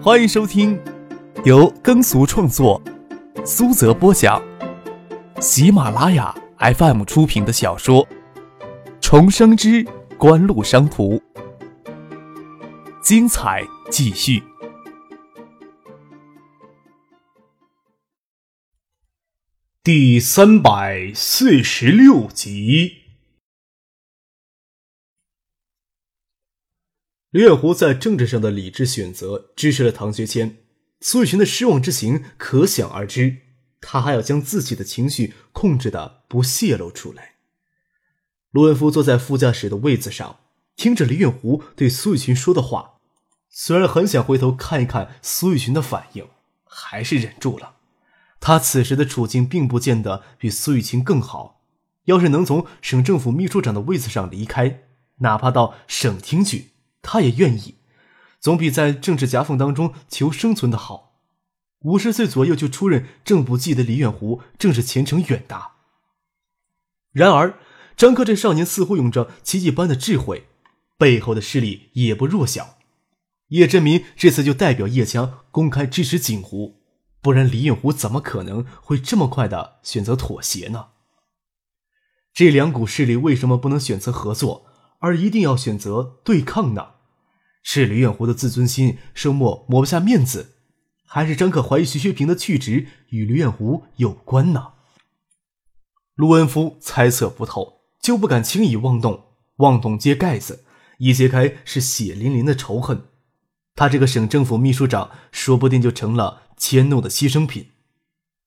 欢迎收听由耕俗创作、苏泽播讲、喜马拉雅 FM 出品的小说《重生之官路商途》，精彩继续，第三百四十六集。刘远湖在政治上的理智选择支持了唐学谦，苏雨群的失望之情可想而知。他还要将自己的情绪控制的不泄露出来。卢文夫坐在副驾驶的位子上，听着李远湖对苏雨群说的话，虽然很想回头看一看苏雨群的反应，还是忍住了。他此时的处境并不见得比苏雨晴更好。要是能从省政府秘书长的位子上离开，哪怕到省厅去。他也愿意，总比在政治夹缝当中求生存的好。五十岁左右就出任正部级的李远湖，正是前程远大。然而，张克这少年似乎有着奇迹般的智慧，背后的势力也不弱小。叶振民这次就代表叶强公开支持景湖，不然李远湖怎么可能会这么快的选择妥协呢？这两股势力为什么不能选择合作？而一定要选择对抗呢？是李远湖的自尊心生磨抹不下面子，还是张可怀疑徐学平的去职与李远湖有关呢？陆文夫猜测不透，就不敢轻易妄动。妄动揭盖子，一揭开是血淋淋的仇恨。他这个省政府秘书长，说不定就成了迁怒的牺牲品。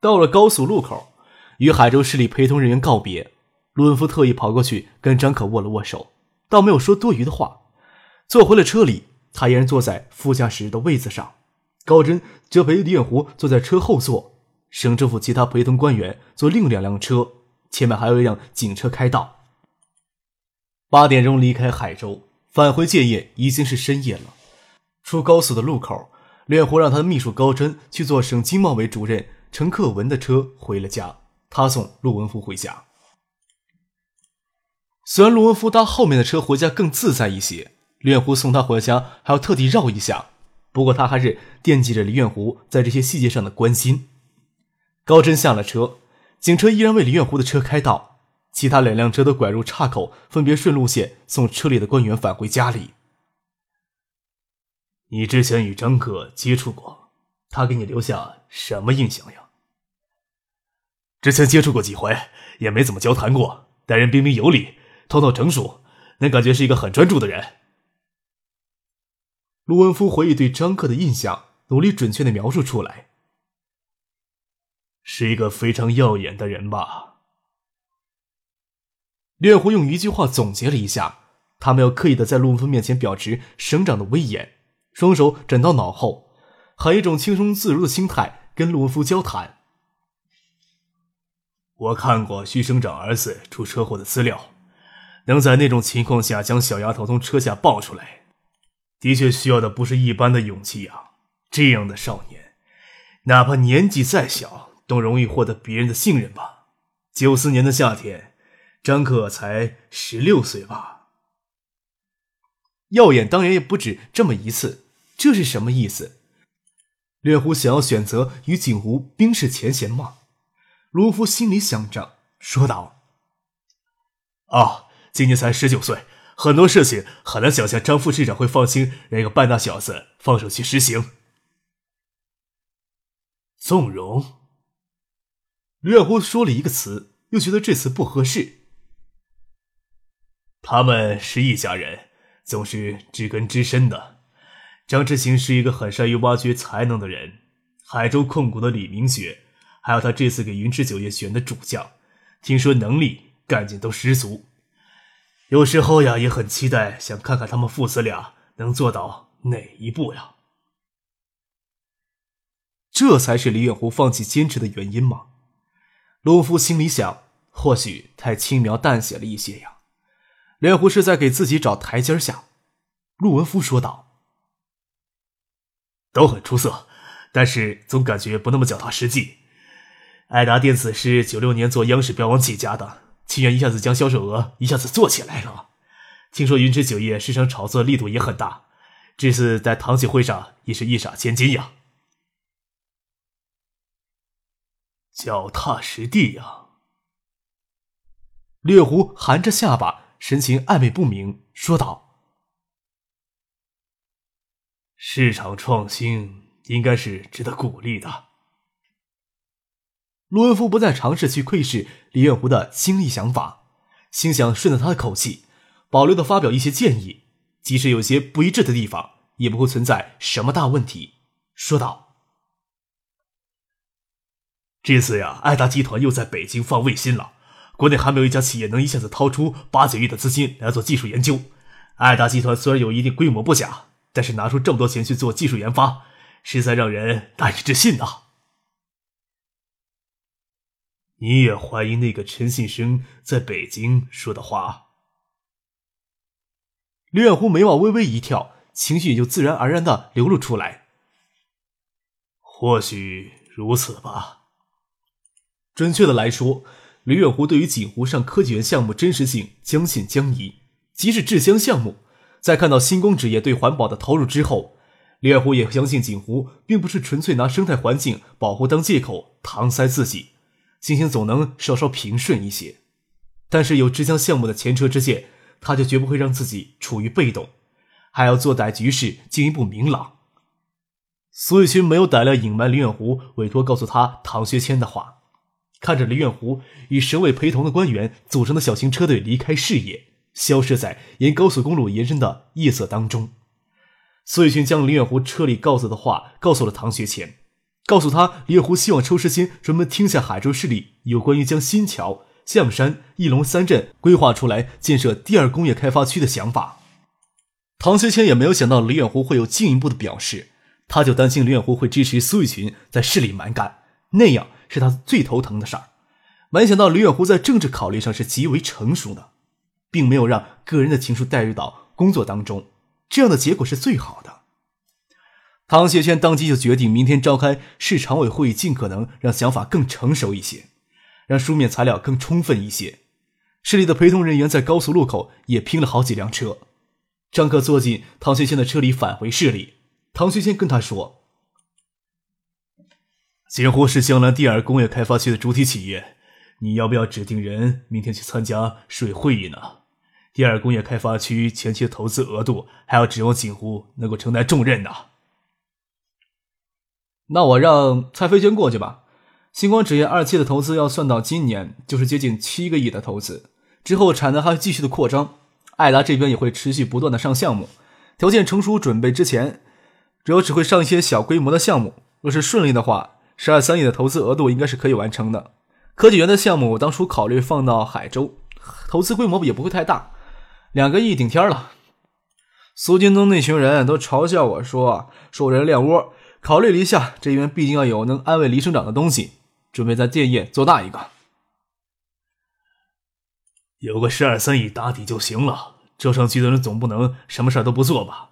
到了高速路口，与海州市里陪同人员告别，陆文夫特意跑过去跟张可握了握手。倒没有说多余的话，坐回了车里，他依然坐在副驾驶的位子上，高真则陪李远湖坐在车后座，省政府其他陪同官员坐另两辆车，前面还有一辆警车开道。八点钟离开海州，返回建业已经是深夜了。出高速的路口，李远湖让他的秘书高真去坐省经贸委主任陈克文的车回了家，他送陆文福回家。虽然陆文夫搭后面的车回家更自在一些，李远湖送他回家还要特地绕一下，不过他还是惦记着李远湖在这些细节上的关心。高真下了车，警车依然为李远湖的车开道，其他两辆车都拐入岔口，分别顺路线送车里的官员返回家里。你之前与张哥接触过，他给你留下什么印象呀？之前接触过几回，也没怎么交谈过，待人彬彬有礼。头脑成熟，能感觉是一个很专注的人。陆文夫回忆对张克的印象，努力准确的描述出来，是一个非常耀眼的人吧。烈狐用一句话总结了一下，他没有刻意的在陆文夫面前表示省长的威严，双手枕到脑后，还一种轻松自如的心态跟陆文夫交谈。我看过徐省长儿子出车祸的资料。能在那种情况下将小丫头从车下抱出来，的确需要的不是一般的勇气啊！这样的少年，哪怕年纪再小，都容易获得别人的信任吧？九四年的夏天，张克才十六岁吧？耀眼当然也不止这么一次，这是什么意思？略狐想要选择与景湖冰释前嫌吗？卢夫心里想着，说道：“啊。”今年才十九岁，很多事情很难想象张副市长会放心让一个半大小子放手去实行。纵容。刘远湖说了一个词，又觉得这词不合适。他们是一家人，总是知根知深的。张之行是一个很善于挖掘才能的人，海州控股的李明学，还有他这次给云池酒业选的主将，听说能力干劲都十足。有时候呀，也很期待，想看看他们父子俩能做到哪一步呀？这才是李远湖放弃坚持的原因吗？陆夫心里想，或许太轻描淡写了一些呀。李远湖是在给自己找台阶下。陆文夫说道：“都很出色，但是总感觉不那么脚踏实地。爱达电子是九六年做央视标王起家的。”清源一下子将销售额一下子做起来了，听说云芝酒业市场炒作力度也很大，这次在堂姐会上也是一傻千金呀，脚踏实地呀。李远湖含着下巴，神情暧昧不明，说道：“市场创新应该是值得鼓励的。”卢文夫不再尝试去窥视李远湖的心意想法，心想顺着他的口气，保留的发表一些建议。即使有些不一致的地方，也不会存在什么大问题。说道：“这次呀，爱达集团又在北京放卫星了。国内还没有一家企业能一下子掏出八九亿的资金来做技术研究。爱达集团虽然有一定规模不假，但是拿出这么多钱去做技术研发，实在让人难以置信呐。你也怀疑那个陈信生在北京说的话？”李远湖眉毛微微一跳，情绪也就自然而然的流露出来。或许如此吧。准确的来说，李远湖对于锦湖上科技园项目真实性将信将疑。即使制香项目，在看到星光纸业对环保的投入之后，李远湖也相信锦湖并不是纯粹拿生态环境保护当借口搪塞自己，心情总能稍稍平顺一些。但是有制香项目的前车之鉴。他就绝不会让自己处于被动，还要做歹局势进一步明朗。苏玉群没有胆量隐瞒林远湖委托告诉他唐学谦的话，看着林远湖与省委陪同的官员组成的小型车队离开视野，消失在沿高速公路延伸的夜色当中。苏玉群将林远湖车里告诉的话告诉了唐学谦，告诉他李远湖希望抽时间专门听下海州市里有关于将新桥。象山、翼龙三镇规划出来建设第二工业开发区的想法，唐学谦也没有想到李远湖会有进一步的表示，他就担心李远湖会支持苏玉群在市里蛮干，那样是他最头疼的事儿。没想到李远湖在政治考虑上是极为成熟的，并没有让个人的情绪带入到工作当中，这样的结果是最好的。唐学谦当即就决定明天召开市常委会议，尽可能让想法更成熟一些。让书面材料更充分一些。市里的陪同人员在高速路口也拼了好几辆车。张克坐进唐学谦的车里返回市里。唐学谦跟他说：“锦湖是江南第二工业开发区的主体企业，你要不要指定人明天去参加市委会议呢？第二工业开发区前期的投资额度还要指望锦湖能够承担重任呢。”那我让蔡飞娟过去吧。星光纸业二期的投资要算到今年，就是接近七个亿的投资。之后产能还会继续的扩张，艾达这边也会持续不断的上项目。条件成熟准备之前，主要只会上一些小规模的项目。若是顺利的话，十二三亿的投资额度应该是可以完成的。科技园的项目我当初考虑放到海州，投资规模也不会太大，两个亿顶天了。苏京东那群人都嘲笑我说，说我人练窝。考虑了一下，这边毕竟要有能安慰黎省长的东西。准备在建业做大一个，有个十二三亿打底就行了。招商局的人总不能什么事都不做吧？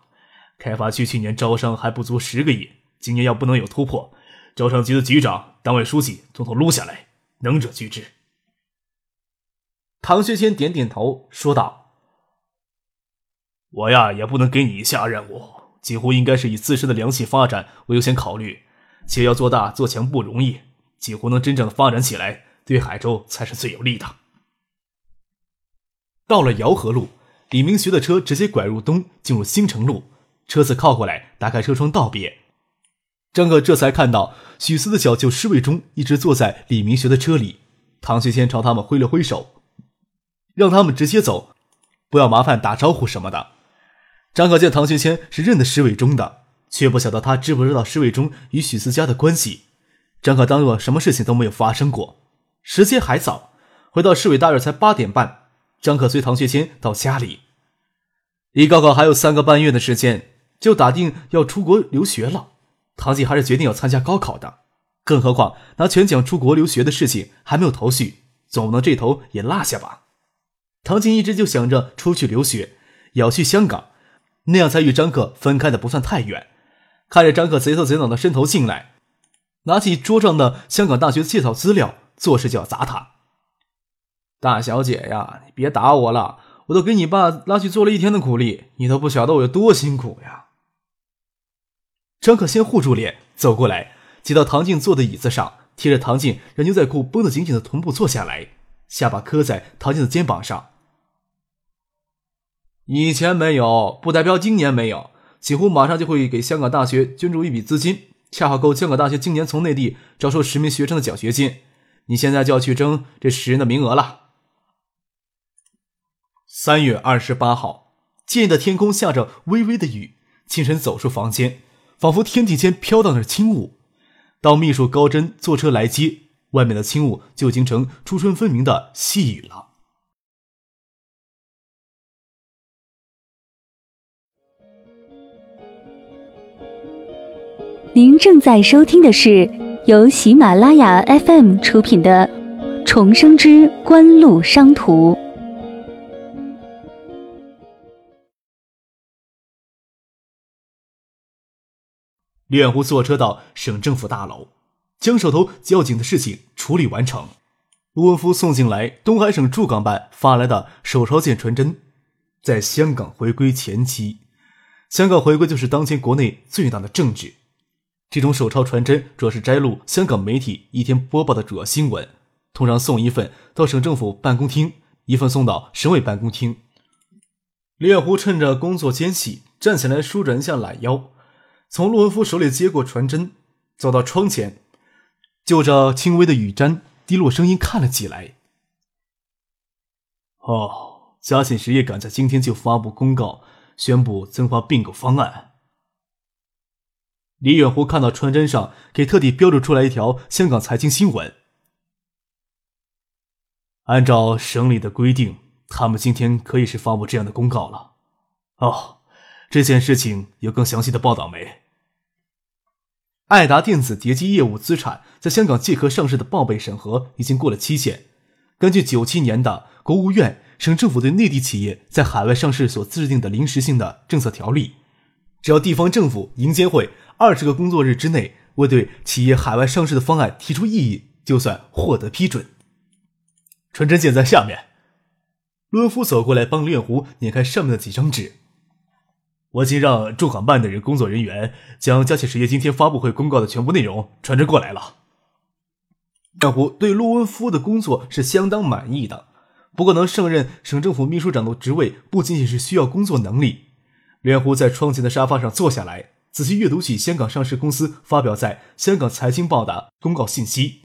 开发区去年招商还不足十个亿，今年要不能有突破，招商局的局长、党委书记统统撸下来，能者居之。唐学谦点点头说道：“我呀，也不能给你下任务，几乎应该是以自身的良性发展为优先考虑，且要做大做强不容易。”几乎能真正的发展起来，对海州才是最有利的。到了姚河路，李明学的车直接拐入东，进入新城路。车子靠过来，打开车窗道别。张克这才看到许思的小舅施卫忠一直坐在李明学的车里。唐学谦朝他们挥了挥手，让他们直接走，不要麻烦打招呼什么的。张可见唐学谦是认得施伟忠的，却不晓得他知不知道施伟忠与许思佳的关系。张可当做什么事情都没有发生过。时间还早，回到市委大院才八点半。张可随唐学谦到家里。离高考还有三个半月的时间，就打定要出国留学了。唐姐还是决定要参加高考的，更何况拿全奖出国留学的事情还没有头绪，总不能这头也落下吧？唐静一直就想着出去留学，要去香港，那样才与张可分开的不算太远。看着张可贼头贼脑的伸头进来。拿起桌上的香港大学介绍资料，做事就要砸他。大小姐呀，你别打我了，我都给你爸拉去做了一天的苦力，你都不晓得我有多辛苦呀。张可先护住脸走过来，挤到唐静坐的椅子上，贴着唐静让牛仔裤绷得紧紧的臀部坐下来，下巴磕在唐静的肩膀上。以前没有，不代表今年没有。几乎马上就会给香港大学捐助一笔资金，恰好够香港大学今年从内地招收十名学生的奖学金。你现在就要去争这十人的名额了。三月二十八号，建议的天空下着微微的雨。清晨走出房间，仿佛天地间飘荡着轻雾。当秘书高真坐车来接，外面的轻雾就已经成初春分明的细雨了。您正在收听的是由喜马拉雅 FM 出品的《重生之官路商途》。李远湖坐车到省政府大楼，将手头较紧的事情处理完成。陆文夫送进来东海省驻港办发来的手抄件传真。在香港回归前期，香港回归就是当前国内最大的政治。这种手抄传真主要是摘录香港媒体一天播报的主要新闻，通常送一份到省政府办公厅，一份送到省委办公厅。李远湖趁着工作间隙站起来舒展一下懒腰，从陆文夫手里接过传真，走到窗前，就着轻微的雨沾滴落声音看了起来。哦，嘉信实业赶在今天就发布公告，宣布增发并购方案。李远湖看到传真上给特地标注出来一条香港财经新闻。按照省里的规定，他们今天可以是发布这样的公告了。哦，这件事情有更详细的报道没？爱达电子叠机业务资产在香港借壳上市的报备审核已经过了期限。根据九七年的国务院、省政府对内地企业在海外上市所制定的临时性的政策条例，只要地方政府银监会。二十个工作日之内未对企业海外上市的方案提出异议，就算获得批准。传真件在下面。陆文夫走过来帮李远湖捻开上面的几张纸。我已经让驻港办的人工作人员将嘉庆实业今天发布会公告的全部内容传真过来了。远湖对陆文夫的工作是相当满意的，不过能胜任省政府秘书长的职位，不仅仅是需要工作能力。李远湖在窗前的沙发上坐下来。仔细阅读起香港上市公司发表在香港财经报的公告信息。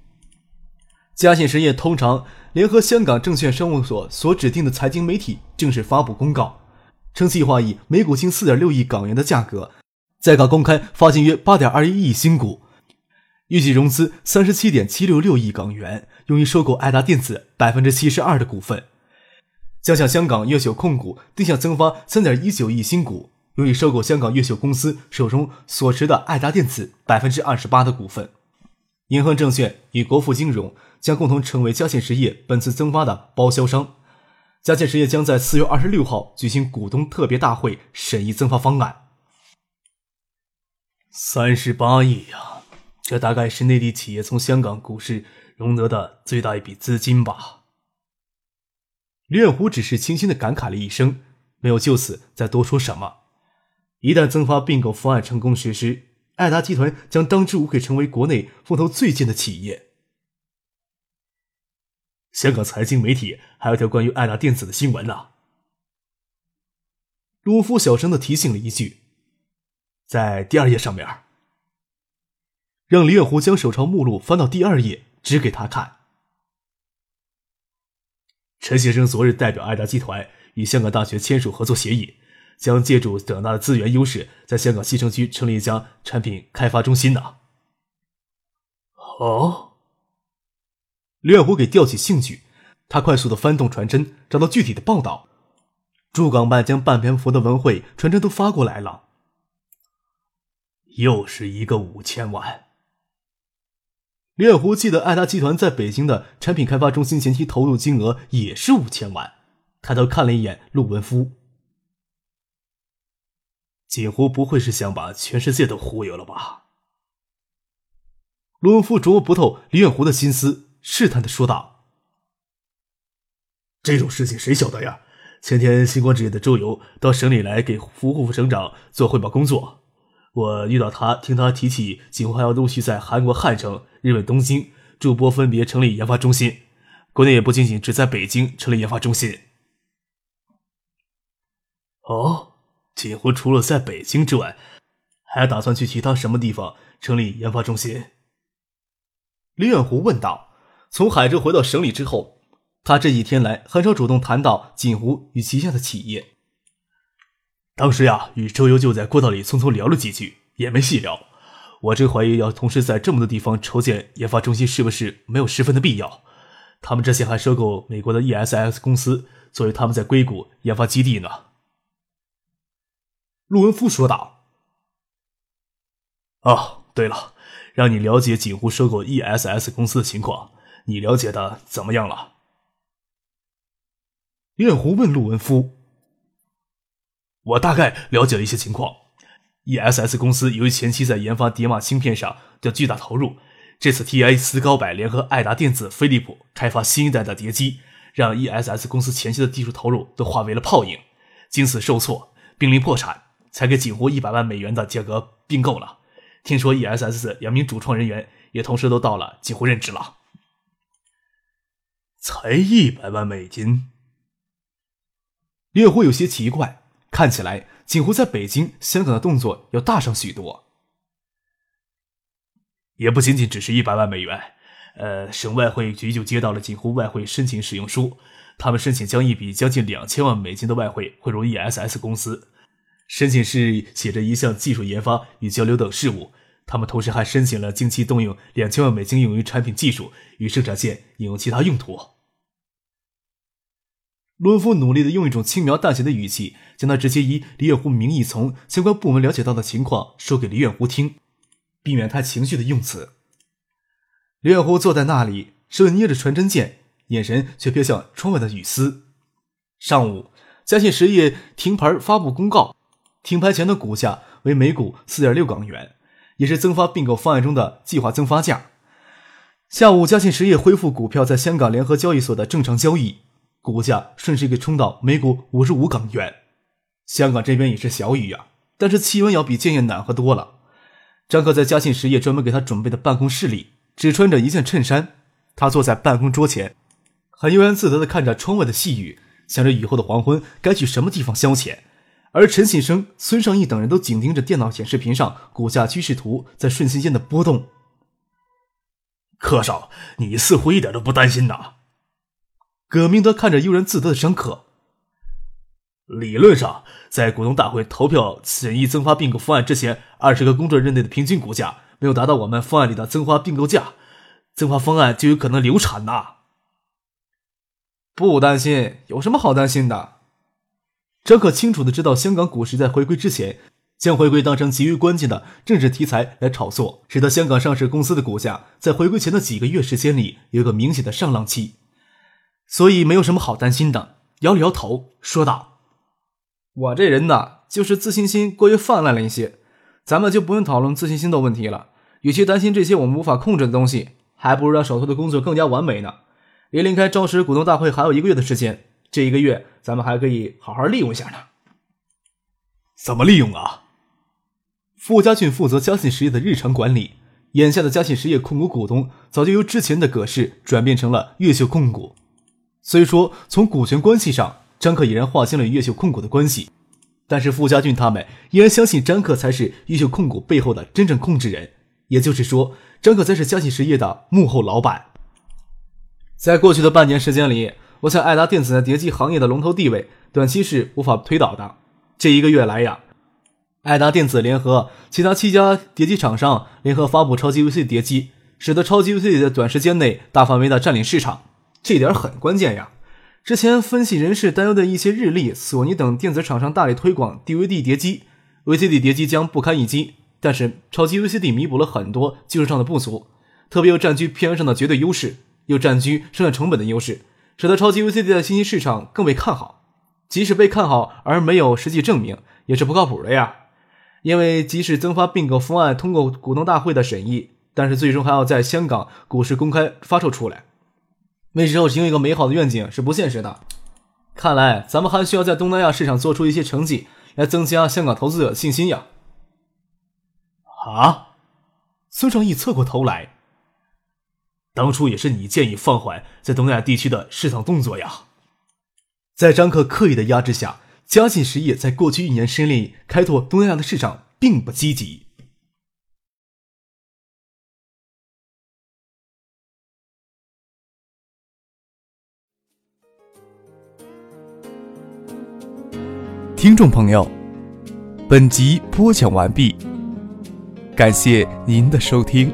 嘉信实业通常联合香港证券商务所所指定的财经媒体正式发布公告，称计划以每股近四点六亿港元的价格，在港公开发行约八点二一亿新股，预计融资三十七点七六六亿港元，用于收购爱达电子百分之七十二的股份，将向香港越秀控股定向增发三点一九亿新股。用于收购香港越秀公司手中所持的爱达电子百分之二十八的股份，银河证券与国富金融将共同成为嘉信实业本次增发的包销商。嘉信实业将在四月二十六号举行股东特别大会审议增发方案。三十八亿呀，这大概是内地企业从香港股市融得的最大一笔资金吧。李远湖只是轻轻的感慨了一声，没有就此再多说什么。一旦增发并购方案成功实施，爱达集团将当之无愧成为国内风头最劲的企业。香港财经媒体还有条关于爱达电子的新闻呢。卢夫小声的提醒了一句：“在第二页上面。”让李远湖将手抄目录翻到第二页，指给他看。陈先生昨日代表爱达集团与香港大学签署合作协议。将借助等大的资源优势，在香港西城区成立一家产品开发中心呢。哦，刘远湖给吊起兴趣，他快速的翻动传真，找到具体的报道。驻港办将半篇幅的文汇传真都发过来了，又是一个五千万。李远湖记得爱达集团在北京的产品开发中心前期投入金额也是五千万，抬头看了一眼陆文夫。锦湖不会是想把全世界都忽悠了吧？陆文夫琢磨不透李远湖的心思，试探的说道：“这种事情谁晓得呀？前天星光纸业的周游到省里来给胡副省长做汇报工作，我遇到他，听他提起，景湖还要陆续在韩国汉城、日本东京、驻波分别成立研发中心，国内也不仅仅只在北京成立研发中心。哦，锦湖除了在北京之外，还打算去其他什么地方成立研发中心？李远湖问道。从海州回到省里之后，他这几天来很少主动谈到锦湖与旗下的企业。当时呀，与周游就在过道里匆匆聊了几句，也没细聊。我真怀疑，要同时在这么多地方筹建研发中心，是不是没有十分的必要？他们之前还收购美国的 ESS 公司，作为他们在硅谷研发基地呢。陆文夫说道。哦，对了，让你了解锦湖收购 ESS 公司的情况，你了解的怎么样了？李远湖问陆文夫。我大概了解了一些情况，E.S.S 公司由于前期在研发叠码芯片上的巨大投入，这次 T.I 斯高柏联合爱达电子、飞利浦开发新一代的叠机，让 E.S.S 公司前期的技术投入都化为了泡影，经此受挫，濒临破产，才给锦湖一百万美元的价格并购了。听说 E.S.S 两名主创人员也同时都到了锦湖任职了，才一百万美金，猎户有些奇怪。看起来锦湖在北京、香港的动作要大上许多，也不仅仅只是一百万美元。呃，省外汇局就接到了锦湖外汇申请使用书，他们申请将一笔将近两千万美金的外汇汇入 ESS 公司。申请是写着一项技术研发与交流等事务。他们同时还申请了近期动用两千万美金用于产品技术与生产线应用其他用途。罗夫努力的用一种轻描淡写的语气，将他直接以李远湖名义从相关部门了解到的情况说给李远湖听，避免太情绪的用词。李远湖坐在那里，手捏着传真件，眼神却瞥向窗外的雨丝。上午，嘉信实业停牌发布公告，停牌前的股价为每股四点六港元，也是增发并购方案中的计划增发价。下午，嘉信实业恢复股票在香港联合交易所的正常交易。股价顺势给冲到每股五十五港元，香港这边也是小雨呀，但是气温要比建业暖和多了。张克在嘉信实业专门给他准备的办公室里，只穿着一件衬衫，他坐在办公桌前，很悠然自得地看着窗外的细雨，想着以后的黄昏该去什么地方消遣。而陈信生、孙尚义等人都紧盯着电脑显示屏上股价趋势图在瞬息间的波动。柯少，你似乎一点都不担心呐。葛明德看着悠然自得的张可。理论上，在股东大会投票审议增发并购方案之前，二十个工作日内的平均股价没有达到我们方案里的增发并购价，增发方案就有可能流产呐。不担心，有什么好担心的？张可清楚的知道，香港股市在回归之前，将回归当成极为关键的政治题材来炒作，使得香港上市公司的股价在回归前的几个月时间里有个明显的上浪期。所以没有什么好担心的，摇了摇头，说道：“我这人呢，就是自信心过于泛滥了一些。咱们就不用讨论自信心的问题了。与其担心这些我们无法控制的东西，还不如让手头的工作更加完美呢。离离开召实股东大会还有一个月的时间，这一个月咱们还可以好好利用一下呢。怎么利用啊？”傅家俊负责嘉信实业的日常管理，眼下的嘉信实业控股股东早就由之前的葛氏转变成了越秀控股。虽说从股权关系上，张克已然划清了与越秀控股的关系，但是傅家俊他们依然相信张克才是越秀控股背后的真正控制人。也就是说，张克才是嘉信实业的幕后老板。在过去的半年时间里，我想爱达电子在叠机行业的龙头地位，短期是无法推倒的。这一个月来呀，爱达电子联合其他七家叠机厂商联合发布超级 VC 叠机，使得超级 VC 在短时间内大范围的占领市场。这点很关键呀！之前分析人士担忧的一些日立、索尼等电子厂商大力推广 DVD 碟机，VCD 碟机将不堪一击。但是超级 VCD 弥补了很多技术上的不足，特别又占据片源上的绝对优势，又占据生产成本的优势，使得超级 VCD 在新兴市场更被看好。即使被看好而没有实际证明，也是不靠谱的呀！因为即使增发并购方案通过股东大会的审议，但是最终还要在香港股市公开发售出来。为之后提供一个美好的愿景是不现实的。看来咱们还需要在东南亚市场做出一些成绩，来增加香港投资者的信心呀。啊！孙尚义侧过头来。当初也是你建议放缓在东南亚地区的市场动作呀。在张克刻意的压制下，嘉信实业在过去一年时间里开拓东南亚的市场并不积极。听众朋友，本集播讲完毕，感谢您的收听。